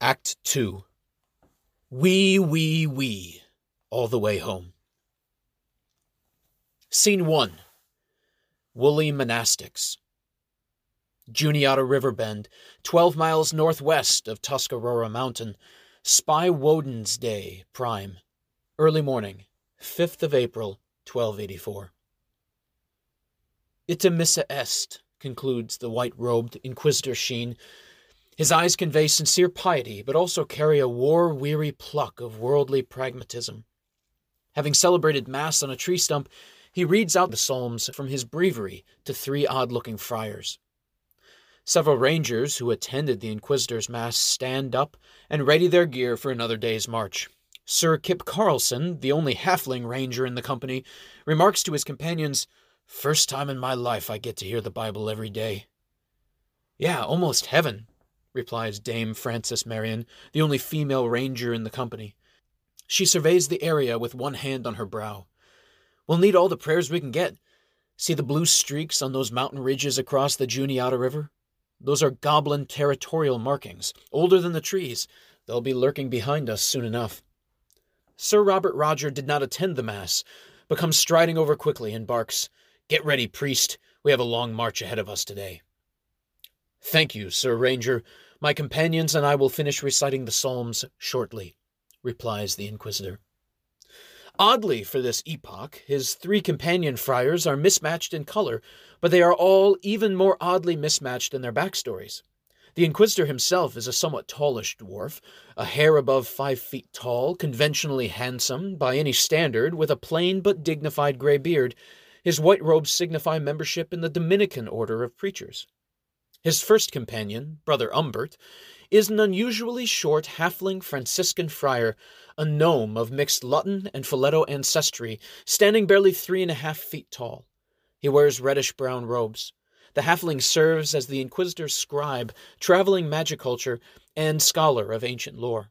Act 2 Wee, wee, wee, all the way home. Scene 1 Woolly Monastics. Juniata River Bend, 12 miles northwest of Tuscarora Mountain. Spy Woden's Day, prime. Early morning, 5th of April, 1284. Ita missa est, concludes the white robed Inquisitor Sheen. His eyes convey sincere piety, but also carry a war weary pluck of worldly pragmatism. Having celebrated Mass on a tree stump, he reads out the Psalms from his breviary to three odd looking friars. Several rangers who attended the Inquisitor's Mass stand up and ready their gear for another day's march. Sir Kip Carlson, the only halfling ranger in the company, remarks to his companions, First time in my life I get to hear the Bible every day. Yeah, almost heaven, replies Dame Frances Marion, the only female ranger in the company. She surveys the area with one hand on her brow. We'll need all the prayers we can get. See the blue streaks on those mountain ridges across the Juniata River? Those are goblin territorial markings, older than the trees. They'll be lurking behind us soon enough. Sir Robert Roger did not attend the Mass, but comes striding over quickly and barks, Get ready, priest. We have a long march ahead of us today. Thank you, Sir Ranger. My companions and I will finish reciting the Psalms shortly, replies the Inquisitor. Oddly, for this epoch, his three companion friars are mismatched in color, but they are all even more oddly mismatched in their backstories. The Inquisitor himself is a somewhat tallish dwarf, a hair above five feet tall, conventionally handsome by any standard, with a plain but dignified gray beard. His white robes signify membership in the Dominican order of preachers. His first companion, Brother Umbert, is an unusually short halfling Franciscan friar, a gnome of mixed Lutton and Phileto ancestry, standing barely three and a half feet tall. He wears reddish brown robes. The halfling serves as the Inquisitor's scribe, traveling magiculture, and scholar of ancient lore.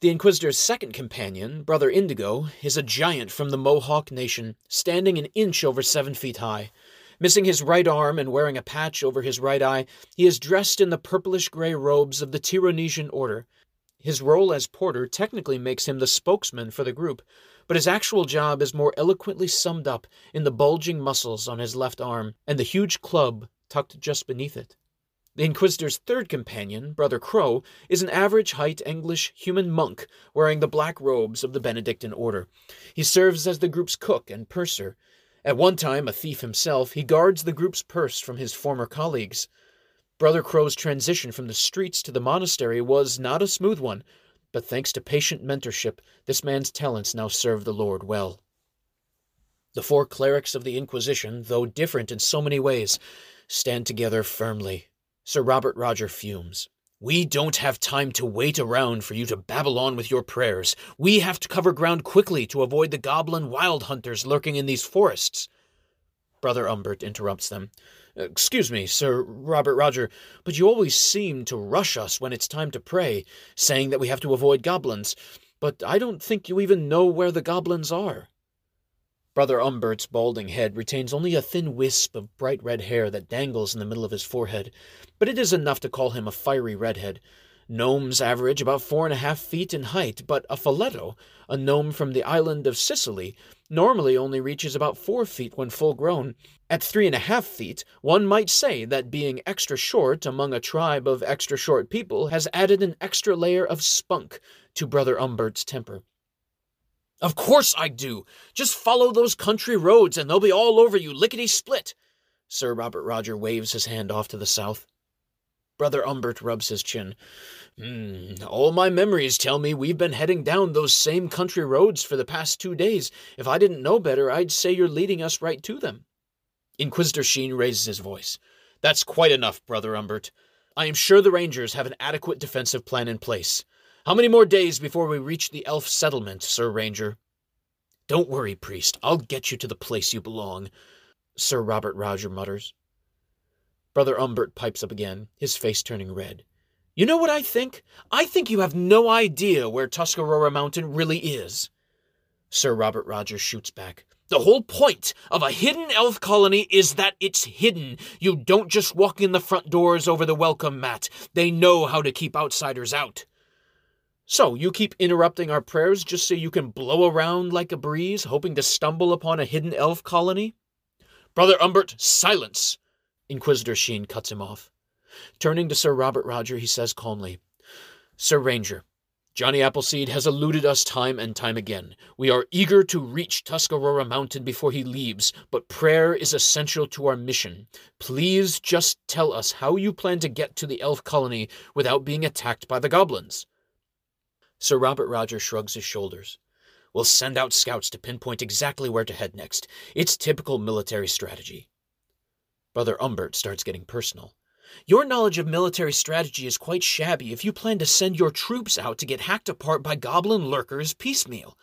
The Inquisitor's second companion, Brother Indigo, is a giant from the Mohawk Nation, standing an inch over seven feet high. Missing his right arm and wearing a patch over his right eye, he is dressed in the purplish gray robes of the Tironesian order. His role as porter technically makes him the spokesman for the group, but his actual job is more eloquently summed up in the bulging muscles on his left arm and the huge club tucked just beneath it. The Inquisitor's third companion, Brother Crow, is an average height English human monk wearing the black robes of the Benedictine order. He serves as the group's cook and purser. At one time, a thief himself, he guards the group's purse from his former colleagues. Brother Crow's transition from the streets to the monastery was not a smooth one, but thanks to patient mentorship, this man's talents now serve the Lord well. The four clerics of the Inquisition, though different in so many ways, stand together firmly. Sir Robert Roger fumes. We don't have time to wait around for you to babble on with your prayers. We have to cover ground quickly to avoid the goblin wild hunters lurking in these forests. Brother Umbert interrupts them. Excuse me, Sir Robert Roger, but you always seem to rush us when it's time to pray, saying that we have to avoid goblins. But I don't think you even know where the goblins are. Brother Umbert's balding head retains only a thin wisp of bright red hair that dangles in the middle of his forehead, but it is enough to call him a fiery redhead. Gnomes average about four and a half feet in height, but a Phileto, a gnome from the island of Sicily, normally only reaches about four feet when full grown. At three and a half feet, one might say that being extra short among a tribe of extra short people has added an extra layer of spunk to Brother Umbert's temper. Of course I do. Just follow those country roads and they'll be all over you lickety split. Sir Robert Roger waves his hand off to the south. Brother Umbert rubs his chin. Mm, all my memories tell me we've been heading down those same country roads for the past two days. If I didn't know better, I'd say you're leading us right to them. Inquisitor Sheen raises his voice. That's quite enough, Brother Umbert. I am sure the Rangers have an adequate defensive plan in place. How many more days before we reach the elf settlement, Sir Ranger? Don't worry, priest. I'll get you to the place you belong, Sir Robert Roger mutters. Brother Umbert pipes up again, his face turning red. You know what I think? I think you have no idea where Tuscarora Mountain really is. Sir Robert Rogers shoots back. The whole point of a hidden elf colony is that it's hidden. You don't just walk in the front doors over the welcome mat. They know how to keep outsiders out. So, you keep interrupting our prayers just so you can blow around like a breeze, hoping to stumble upon a hidden elf colony? Brother Umbert, silence! Inquisitor Sheen cuts him off. Turning to Sir Robert Roger, he says calmly, Sir Ranger, Johnny Appleseed has eluded us time and time again. We are eager to reach Tuscarora Mountain before he leaves, but prayer is essential to our mission. Please just tell us how you plan to get to the elf colony without being attacked by the goblins. Sir Robert Roger shrugs his shoulders. We'll send out scouts to pinpoint exactly where to head next. It's typical military strategy. Brother Umbert starts getting personal. Your knowledge of military strategy is quite shabby if you plan to send your troops out to get hacked apart by goblin lurkers piecemeal.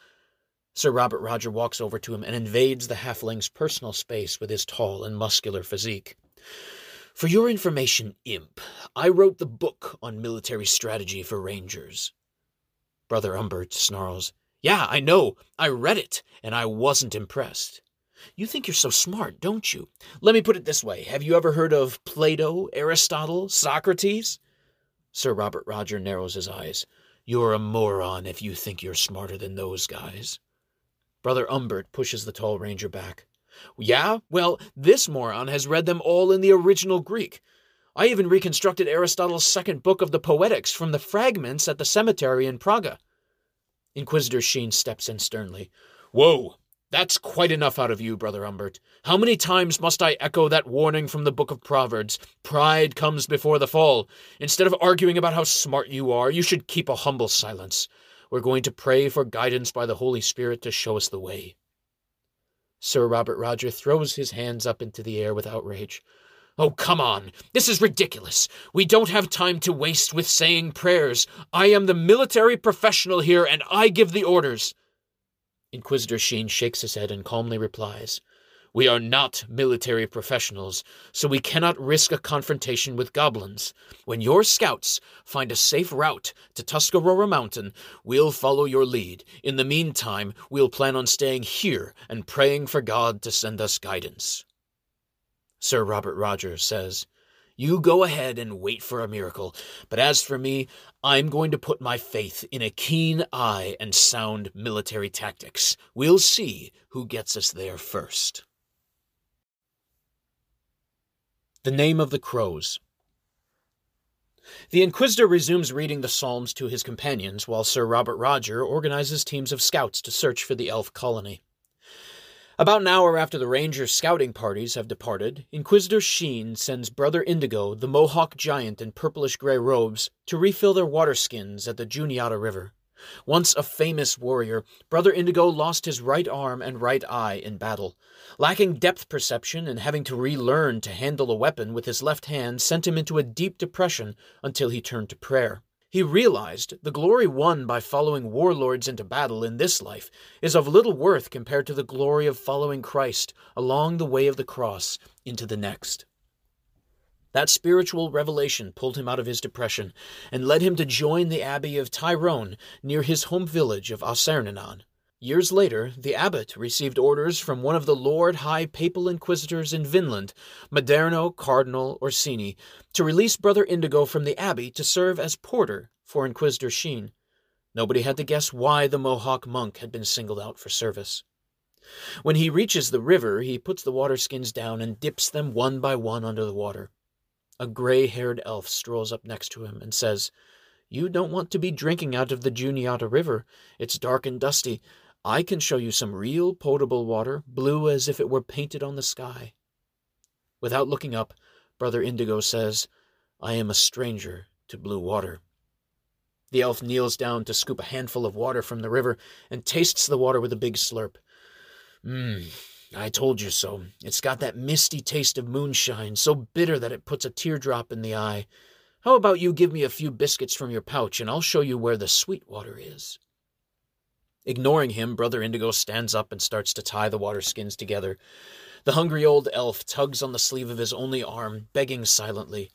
Sir Robert Roger walks over to him and invades the halfling's personal space with his tall and muscular physique. For your information, imp, I wrote the book on military strategy for rangers. Brother Umbert snarls, Yeah, I know. I read it, and I wasn't impressed. You think you're so smart, don't you? Let me put it this way Have you ever heard of Plato, Aristotle, Socrates? Sir Robert Roger narrows his eyes. You're a moron if you think you're smarter than those guys. Brother Umbert pushes the tall ranger back. Yeah? Well, this moron has read them all in the original Greek. I even reconstructed Aristotle's second book of the Poetics from the fragments at the cemetery in Praga. Inquisitor Sheen steps in sternly. Whoa! That's quite enough out of you, Brother Umbert. How many times must I echo that warning from the Book of Proverbs? Pride comes before the fall. Instead of arguing about how smart you are, you should keep a humble silence. We're going to pray for guidance by the Holy Spirit to show us the way. Sir Robert Roger throws his hands up into the air with outrage. Oh, come on. This is ridiculous. We don't have time to waste with saying prayers. I am the military professional here, and I give the orders. Inquisitor Sheen shakes his head and calmly replies, We are not military professionals, so we cannot risk a confrontation with goblins. When your scouts find a safe route to Tuscarora Mountain, we'll follow your lead. In the meantime, we'll plan on staying here and praying for God to send us guidance. Sir Robert Rogers says, You go ahead and wait for a miracle, but as for me, I'm going to put my faith in a keen eye and sound military tactics. We'll see who gets us there first. The Name of the Crows The Inquisitor resumes reading the Psalms to his companions while Sir Robert Roger organizes teams of scouts to search for the elf colony. About an hour after the Rangers' scouting parties have departed, Inquisitor Sheen sends Brother Indigo, the Mohawk giant in purplish gray robes, to refill their water skins at the Juniata River. Once a famous warrior, Brother Indigo lost his right arm and right eye in battle. Lacking depth perception and having to relearn to handle a weapon with his left hand sent him into a deep depression until he turned to prayer. He realized the glory won by following warlords into battle in this life is of little worth compared to the glory of following Christ along the way of the cross into the next. That spiritual revelation pulled him out of his depression and led him to join the Abbey of Tyrone near his home village of Ossernenon. Years later, the abbot received orders from one of the Lord High Papal Inquisitors in Vinland, Maderno Cardinal Orsini, to release Brother Indigo from the abbey to serve as porter for Inquisitor Sheen. Nobody had to guess why the Mohawk monk had been singled out for service. When he reaches the river, he puts the water skins down and dips them one by one under the water. A gray haired elf strolls up next to him and says, You don't want to be drinking out of the Juniata River. It's dark and dusty. I can show you some real potable water, blue as if it were painted on the sky. Without looking up, Brother Indigo says, I am a stranger to blue water. The elf kneels down to scoop a handful of water from the river and tastes the water with a big slurp. Mmm, I told you so. It's got that misty taste of moonshine, so bitter that it puts a teardrop in the eye. How about you give me a few biscuits from your pouch and I'll show you where the sweet water is? Ignoring him, Brother Indigo stands up and starts to tie the water skins together. The hungry old elf tugs on the sleeve of his only arm, begging silently.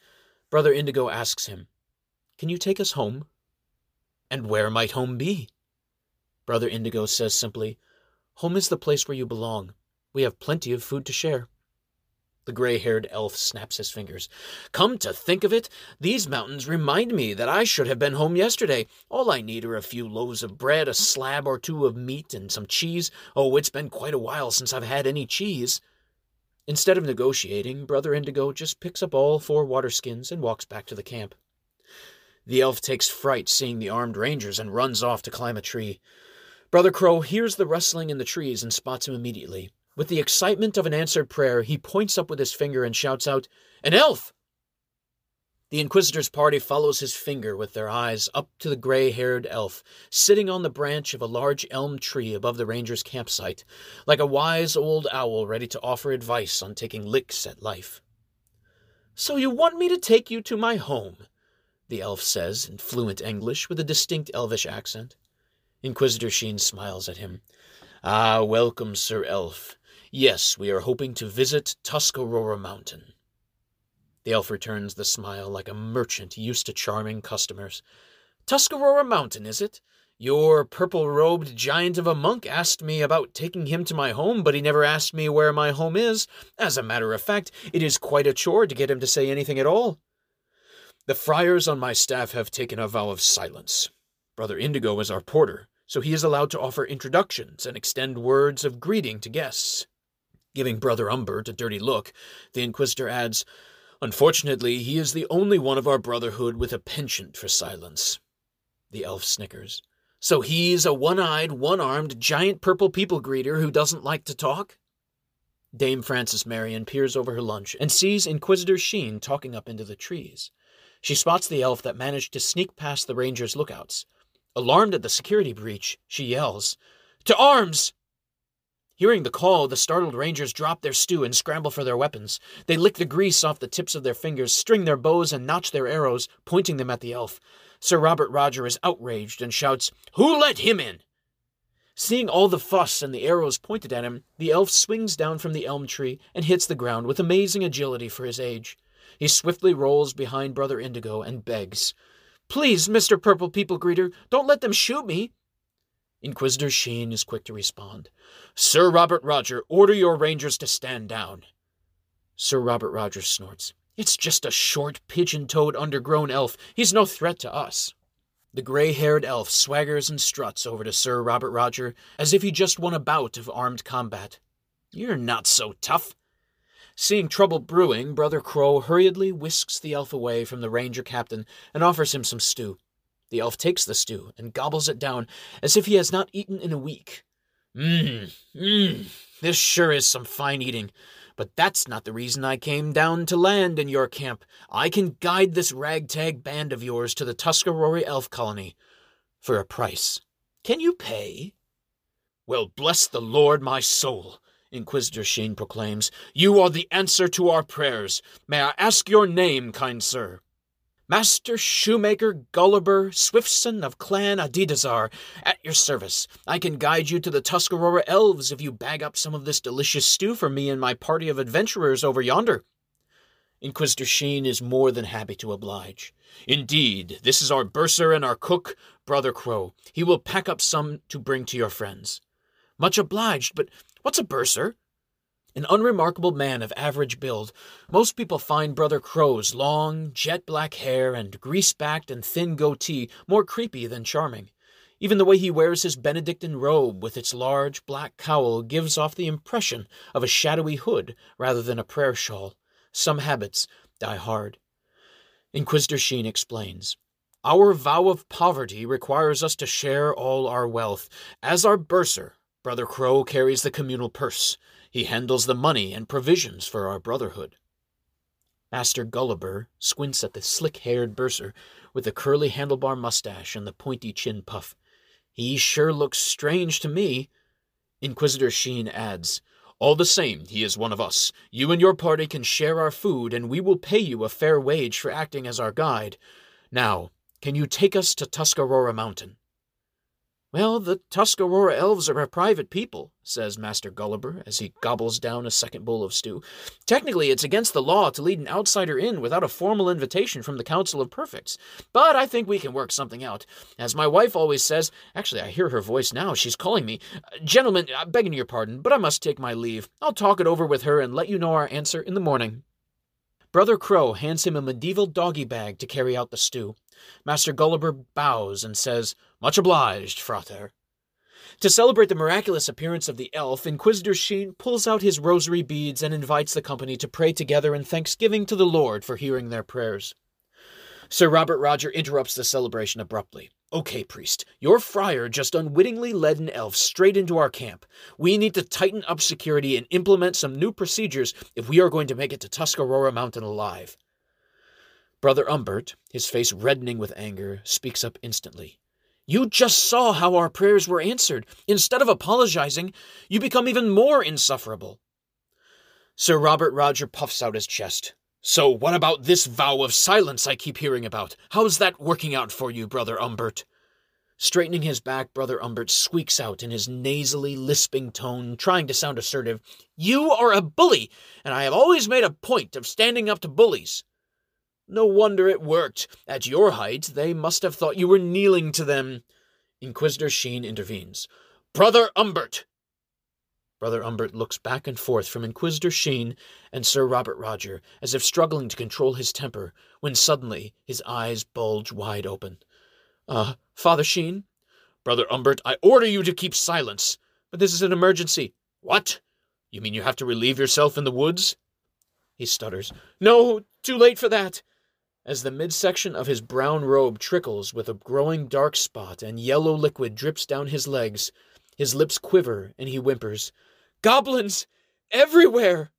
Brother Indigo asks him, Can you take us home? And where might home be? Brother Indigo says simply, Home is the place where you belong. We have plenty of food to share. The gray haired elf snaps his fingers. Come to think of it, these mountains remind me that I should have been home yesterday. All I need are a few loaves of bread, a slab or two of meat, and some cheese. Oh, it's been quite a while since I've had any cheese. Instead of negotiating, Brother Indigo just picks up all four water skins and walks back to the camp. The elf takes fright seeing the armed rangers and runs off to climb a tree. Brother Crow hears the rustling in the trees and spots him immediately. With the excitement of an answered prayer, he points up with his finger and shouts out, An elf! The Inquisitor's party follows his finger with their eyes up to the gray haired elf, sitting on the branch of a large elm tree above the ranger's campsite, like a wise old owl ready to offer advice on taking licks at life. So you want me to take you to my home? the elf says in fluent English with a distinct elvish accent. Inquisitor Sheen smiles at him. Ah, welcome, Sir Elf. Yes, we are hoping to visit Tuscarora Mountain. The elf returns the smile like a merchant used to charming customers. Tuscarora Mountain, is it? Your purple robed giant of a monk asked me about taking him to my home, but he never asked me where my home is. As a matter of fact, it is quite a chore to get him to say anything at all. The friars on my staff have taken a vow of silence. Brother Indigo is our porter, so he is allowed to offer introductions and extend words of greeting to guests. Giving Brother Umbert a dirty look, the Inquisitor adds, Unfortunately, he is the only one of our brotherhood with a penchant for silence. The elf snickers. So he's a one eyed, one armed, giant purple people greeter who doesn't like to talk? Dame Frances Marion peers over her lunch and sees Inquisitor Sheen talking up into the trees. She spots the elf that managed to sneak past the ranger's lookouts. Alarmed at the security breach, she yells, To arms! Hearing the call, the startled rangers drop their stew and scramble for their weapons. They lick the grease off the tips of their fingers, string their bows, and notch their arrows, pointing them at the elf. Sir Robert Roger is outraged and shouts, Who let him in? Seeing all the fuss and the arrows pointed at him, the elf swings down from the elm tree and hits the ground with amazing agility for his age. He swiftly rolls behind Brother Indigo and begs, Please, Mr. Purple People Greeter, don't let them shoot me. Inquisitor Sheen is quick to respond. Sir Robert Roger, order your rangers to stand down. Sir Robert Roger snorts. It's just a short, pigeon toed, undergrown elf. He's no threat to us. The gray haired elf swaggers and struts over to Sir Robert Roger as if he just won a bout of armed combat. You're not so tough. Seeing trouble brewing, Brother Crow hurriedly whisks the elf away from the ranger captain and offers him some stew. The elf takes the stew and gobbles it down as if he has not eaten in a week. Mmm, mmm, this sure is some fine eating. But that's not the reason I came down to land in your camp. I can guide this ragtag band of yours to the Tuscarora elf colony. For a price. Can you pay? Well, bless the Lord, my soul, Inquisitor Sheen proclaims. You are the answer to our prayers. May I ask your name, kind sir? Master Shoemaker Gulliver Swiftson of Clan Adidazar, at your service. I can guide you to the Tuscarora elves if you bag up some of this delicious stew for me and my party of adventurers over yonder. Inquisitor Sheen is more than happy to oblige. Indeed, this is our bursar and our cook, Brother Crow. He will pack up some to bring to your friends. Much obliged, but what's a bursar? An unremarkable man of average build, most people find Brother Crow's long, jet black hair and grease backed and thin goatee more creepy than charming. Even the way he wears his Benedictine robe with its large black cowl gives off the impression of a shadowy hood rather than a prayer shawl. Some habits die hard. Inquisitor Sheen explains. Our vow of poverty requires us to share all our wealth. As our bursar, Brother Crow carries the communal purse. He handles the money and provisions for our brotherhood. Master Gulliver squints at the slick haired bursar with the curly handlebar mustache and the pointy chin puff. He sure looks strange to me. Inquisitor Sheen adds, All the same, he is one of us. You and your party can share our food, and we will pay you a fair wage for acting as our guide. Now, can you take us to Tuscarora Mountain? Well, the Tuscarora elves are a private people, says Master Gulliver as he gobbles down a second bowl of stew. Technically, it's against the law to lead an outsider in without a formal invitation from the Council of Perfects. But I think we can work something out. As my wife always says, actually, I hear her voice now. She's calling me. Gentlemen, begging your pardon, but I must take my leave. I'll talk it over with her and let you know our answer in the morning. Brother Crow hands him a medieval doggy bag to carry out the stew. Master Gulliver bows and says, Much obliged, frater. To celebrate the miraculous appearance of the elf, Inquisitor Sheen pulls out his rosary beads and invites the company to pray together in thanksgiving to the Lord for hearing their prayers. Sir Robert Roger interrupts the celebration abruptly. Okay, priest, your friar just unwittingly led an elf straight into our camp. We need to tighten up security and implement some new procedures if we are going to make it to Tuscarora Mountain alive. Brother Umbert, his face reddening with anger, speaks up instantly. You just saw how our prayers were answered. Instead of apologizing, you become even more insufferable. Sir Robert Roger puffs out his chest. So, what about this vow of silence I keep hearing about? How's that working out for you, Brother Umbert? Straightening his back, Brother Umbert squeaks out in his nasally, lisping tone, trying to sound assertive, You are a bully, and I have always made a point of standing up to bullies. No wonder it worked. At your height, they must have thought you were kneeling to them. Inquisitor Sheen intervenes. Brother Umbert, Brother Umbert looks back and forth from Inquisitor Sheen and Sir Robert Roger, as if struggling to control his temper, when suddenly his eyes bulge wide open. Uh, Father Sheen? Brother Umbert, I order you to keep silence. But this is an emergency. What? You mean you have to relieve yourself in the woods? He stutters. No, too late for that. As the midsection of his brown robe trickles with a growing dark spot and yellow liquid drips down his legs, his lips quiver and he whimpers. Goblins! Everywhere!